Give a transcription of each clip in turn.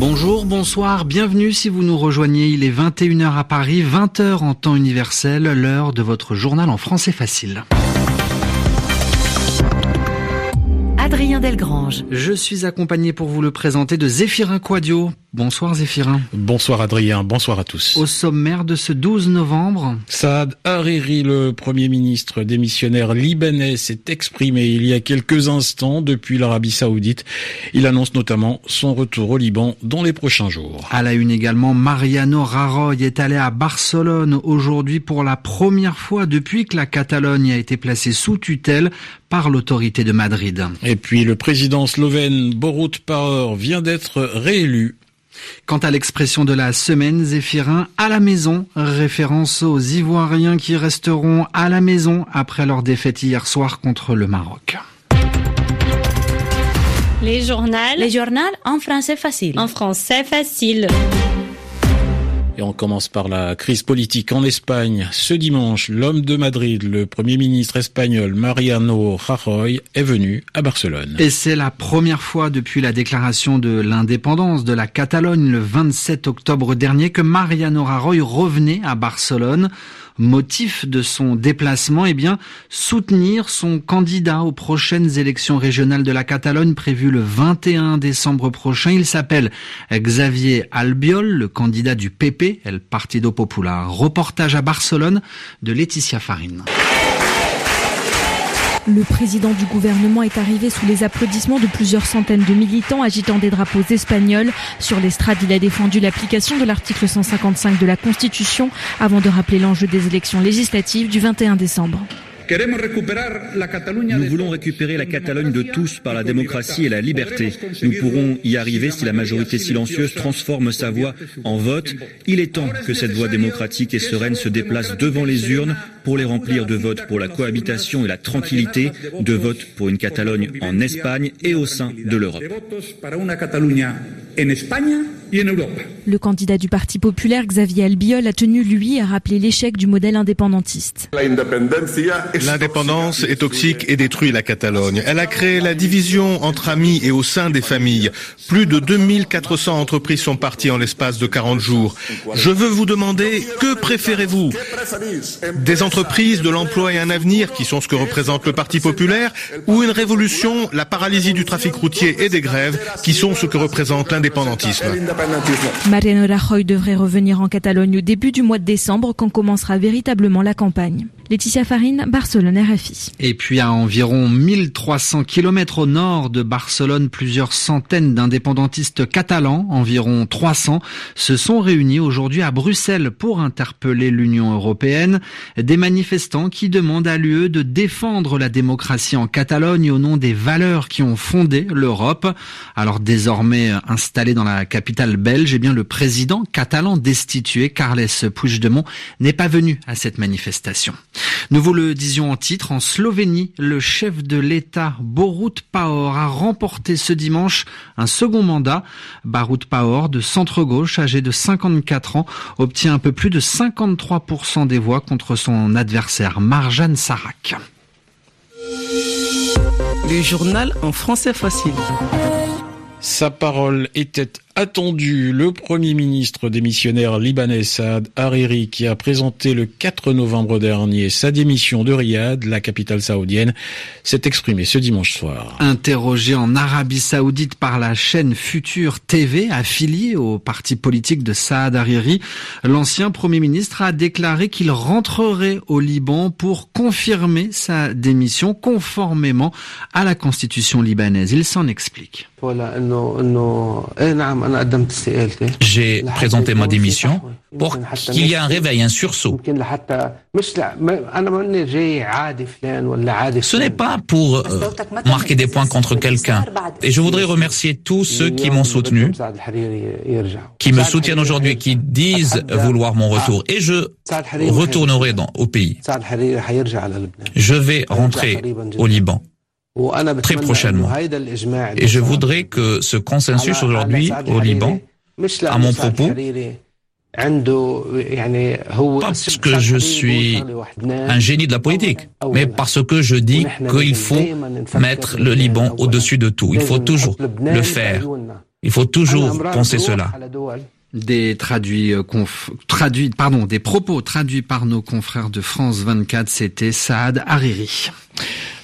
Bonjour, bonsoir, bienvenue si vous nous rejoignez. Il est 21h à Paris, 20h en temps universel, l'heure de votre journal en français facile. Adrien Delgrange. Je suis accompagné pour vous le présenter de Zéphirin Quadio. Bonsoir Zéphirin. Bonsoir Adrien, bonsoir à tous. Au sommaire de ce 12 novembre. Saad Hariri, le Premier ministre démissionnaire libanais, s'est exprimé il y a quelques instants depuis l'Arabie Saoudite. Il annonce notamment son retour au Liban dans les prochains jours. À la une également, Mariano Rajoy est allé à Barcelone aujourd'hui pour la première fois depuis que la Catalogne a été placée sous tutelle par l'autorité de Madrid. Et puis le président slovène Borut Pahor vient d'être réélu Quant à l'expression de la semaine, Zéphirin à la maison, référence aux Ivoiriens qui resteront à la maison après leur défaite hier soir contre le Maroc. Les journaux. Les journaux en français facile. En français facile. Et on commence par la crise politique en Espagne. Ce dimanche, l'homme de Madrid, le premier ministre espagnol Mariano Rajoy, est venu à Barcelone. Et c'est la première fois depuis la déclaration de l'indépendance de la Catalogne le 27 octobre dernier que Mariano Rajoy revenait à Barcelone motif de son déplacement, eh bien, soutenir son candidat aux prochaines élections régionales de la Catalogne prévues le 21 décembre prochain. Il s'appelle Xavier Albiol, le candidat du PP, El Partido Popular. Reportage à Barcelone de Laetitia Farine. Le président du gouvernement est arrivé sous les applaudissements de plusieurs centaines de militants agitant des drapeaux espagnols. Sur l'estrade, il a défendu l'application de l'article 155 de la Constitution avant de rappeler l'enjeu des élections législatives du 21 décembre. Nous voulons récupérer la Catalogne de tous par la démocratie et la liberté. Nous pourrons y arriver si la majorité silencieuse transforme sa voix en vote. Il est temps que cette voix démocratique et sereine se déplace devant les urnes pour les remplir de votes pour la cohabitation et la tranquillité, de votes pour une Catalogne en Espagne et au sein de l'Europe. Le candidat du Parti populaire, Xavier Albiol, a tenu, lui, à rappeler l'échec du modèle indépendantiste. L'indépendance est toxique et détruit la Catalogne. Elle a créé la division entre amis et au sein des familles. Plus de 2400 entreprises sont parties en l'espace de 40 jours. Je veux vous demander, que préférez-vous? Des entreprises, de l'emploi et un avenir, qui sont ce que représente le Parti populaire, ou une révolution, la paralysie du trafic routier et des grèves, qui sont ce que représente l'indépendantisme Mariano Rajoy devrait revenir en Catalogne au début du mois de décembre quand commencera véritablement la campagne. Laetitia Farine, Barcelone RFI. Et puis à environ 1300 km au nord de Barcelone, plusieurs centaines d'indépendantistes catalans, environ 300, se sont réunis aujourd'hui à Bruxelles pour interpeller l'Union européenne. Des manifestants qui demandent à l'UE de défendre la démocratie en Catalogne au nom des valeurs qui ont fondé l'Europe. Alors désormais installé dans la capitale belge, eh bien le président catalan destitué, Carles Puigdemont, n'est pas venu à cette manifestation. Nous vous le disions en titre, en Slovénie, le chef de l'État, Borut Pahor, a remporté ce dimanche un second mandat. Borut Pahor, de centre-gauche, âgé de 54 ans, obtient un peu plus de 53% des voix contre son adversaire, Marjan Sarak. Le journal en français facile. Sa parole était attendu le Premier ministre démissionnaire libanais Saad Hariri qui a présenté le 4 novembre dernier sa démission de Riyad, la capitale saoudienne, s'est exprimé ce dimanche soir. Interrogé en Arabie saoudite par la chaîne Future TV affiliée au parti politique de Saad Hariri, l'ancien Premier ministre a déclaré qu'il rentrerait au Liban pour confirmer sa démission conformément à la constitution libanaise. Il s'en explique. J'ai présenté ma démission pour qu'il y ait un réveil, un sursaut. Ce n'est pas pour euh, marquer des points contre quelqu'un. Et je voudrais remercier tous ceux qui m'ont soutenu, qui me soutiennent aujourd'hui, qui disent vouloir mon retour. Et je retournerai dans, au pays. Je vais rentrer au Liban très prochainement. Et je voudrais que ce consensus aujourd'hui au Liban, à mon propos, Pas parce que je suis un génie de la politique, mais parce que je dis qu'il faut mettre le Liban au-dessus de tout. Il faut toujours le faire. Il faut toujours penser cela. Des traduits, euh, traduits, pardon, des propos traduits par nos confrères de France 24, c'était Saad Hariri.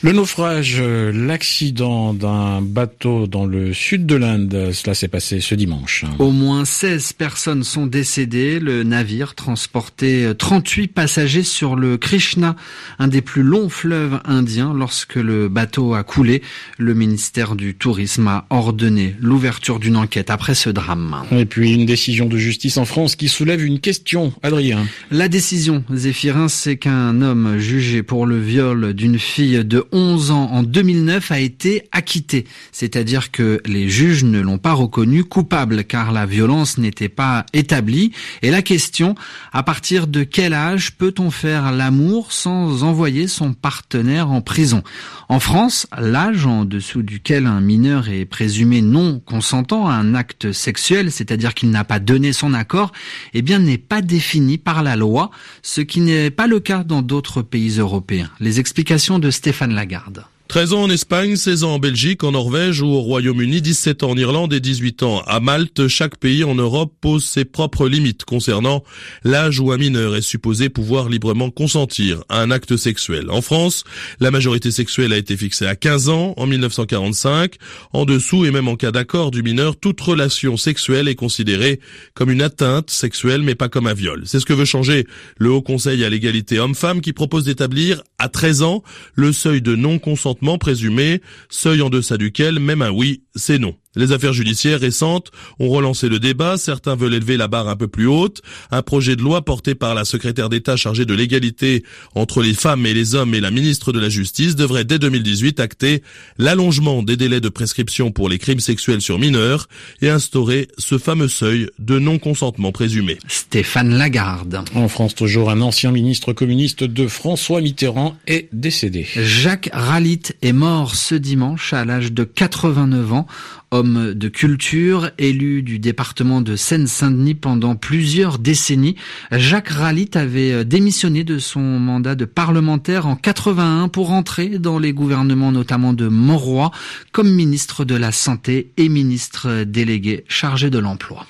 Le naufrage, euh, l'accident d'un bateau dans le sud de l'Inde, cela s'est passé ce dimanche. Au moins 16 personnes sont décédées. Le navire transportait 38 passagers sur le Krishna, un des plus longs fleuves indiens. Lorsque le bateau a coulé, le ministère du Tourisme a ordonné l'ouverture d'une enquête après ce drame. Et puis une décision de justice en France qui soulève une question, Adrien. La décision, Zéphirin, c'est qu'un homme jugé pour le viol d'une fille de 11 ans en 2009 a été acquitté. C'est-à-dire que les juges ne l'ont pas reconnu coupable car la violence n'était pas établie. Et la question, à partir de quel âge peut-on faire l'amour sans envoyer son partenaire en prison? En France, l'âge en dessous duquel un mineur est présumé non consentant à un acte sexuel, c'est-à-dire qu'il n'a pas donné son accord, eh bien n'est pas défini par la loi, ce qui n'est pas le cas dans d'autres pays européens. Les explications de Stéphane Lagarde. 13 ans en Espagne, 16 ans en Belgique, en Norvège ou au Royaume-Uni, 17 ans en Irlande et 18 ans à Malte. Chaque pays en Europe pose ses propres limites concernant l'âge où un mineur est supposé pouvoir librement consentir à un acte sexuel. En France, la majorité sexuelle a été fixée à 15 ans en 1945. En dessous et même en cas d'accord du mineur, toute relation sexuelle est considérée comme une atteinte sexuelle mais pas comme un viol. C'est ce que veut changer le Haut Conseil à l'égalité homme-femme qui propose d'établir à 13 ans le seuil de non-consentement présumé, seuil en deçà duquel même un oui, c'est non. Les affaires judiciaires récentes ont relancé le débat, certains veulent élever la barre un peu plus haute. Un projet de loi porté par la secrétaire d'État chargée de l'égalité entre les femmes et les hommes et la ministre de la Justice devrait dès 2018 acter l'allongement des délais de prescription pour les crimes sexuels sur mineurs et instaurer ce fameux seuil de non-consentement présumé. Stéphane Lagarde. En France toujours, un ancien ministre communiste de François Mitterrand est décédé. Jacques Ralit est mort ce dimanche à l'âge de 89 ans homme de culture, élu du département de Seine-Saint-Denis pendant plusieurs décennies. Jacques Ralit avait euh, démissionné de son mandat de parlementaire en 81 pour entrer dans les gouvernements notamment de Monroy comme ministre de la Santé et ministre délégué chargé de l'emploi.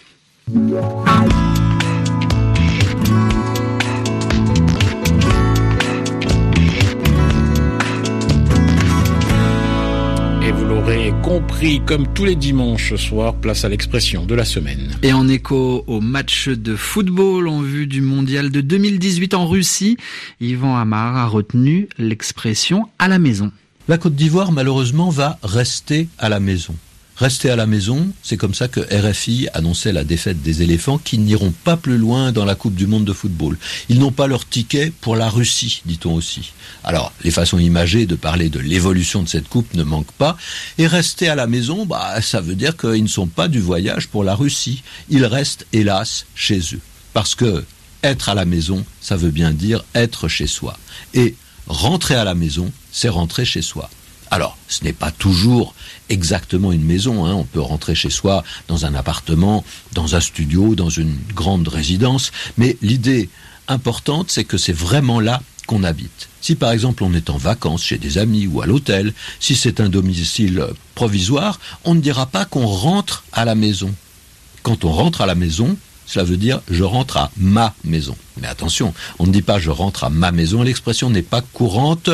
Compris, comme tous les dimanches soir, place à l'expression de la semaine. Et en écho au match de football en vue du mondial de 2018 en Russie, Yvan Amar a retenu l'expression à la maison. La Côte d'Ivoire, malheureusement, va rester à la maison. Rester à la maison, c'est comme ça que RFI annonçait la défaite des éléphants qui n'iront pas plus loin dans la Coupe du Monde de football. Ils n'ont pas leur ticket pour la Russie, dit-on aussi. Alors, les façons imagées de parler de l'évolution de cette Coupe ne manquent pas. Et rester à la maison, bah, ça veut dire qu'ils ne sont pas du voyage pour la Russie. Ils restent, hélas, chez eux. Parce que être à la maison, ça veut bien dire être chez soi. Et rentrer à la maison, c'est rentrer chez soi. Alors, ce n'est pas toujours exactement une maison. Hein. On peut rentrer chez soi dans un appartement, dans un studio, dans une grande résidence. Mais l'idée importante, c'est que c'est vraiment là qu'on habite. Si par exemple on est en vacances chez des amis ou à l'hôtel, si c'est un domicile provisoire, on ne dira pas qu'on rentre à la maison. Quand on rentre à la maison, cela veut dire je rentre à ma maison. Mais attention, on ne dit pas je rentre à ma maison, l'expression n'est pas courante,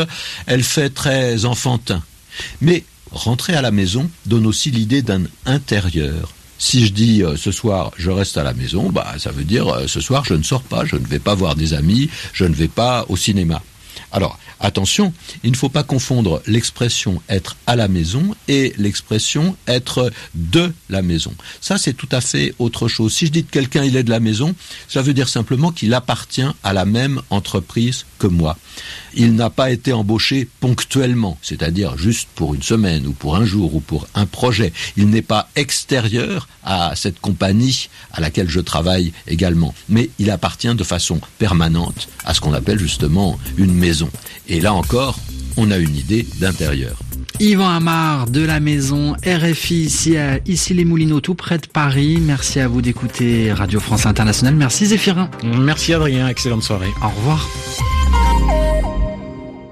elle fait très enfantin. Mais rentrer à la maison donne aussi l'idée d'un intérieur. Si je dis euh, ce soir je reste à la maison, bah ça veut dire euh, ce soir je ne sors pas, je ne vais pas voir des amis, je ne vais pas au cinéma. Alors, attention, il ne faut pas confondre l'expression être à la maison et l'expression être de la maison. Ça, c'est tout à fait autre chose. Si je dis que quelqu'un il est de la maison, ça veut dire simplement qu'il appartient à la même entreprise que moi. Il n'a pas été embauché ponctuellement, c'est-à-dire juste pour une semaine ou pour un jour ou pour un projet. Il n'est pas extérieur à cette compagnie à laquelle je travaille également, mais il appartient de façon permanente à ce qu'on appelle justement une maison. Et là encore, on a une idée d'intérieur. Yvan Amar de la maison RFI ici, à, ici les Moulineaux tout près de Paris. Merci à vous d'écouter Radio France Internationale. Merci Zéphirin. Merci Adrien, excellente soirée. Au revoir.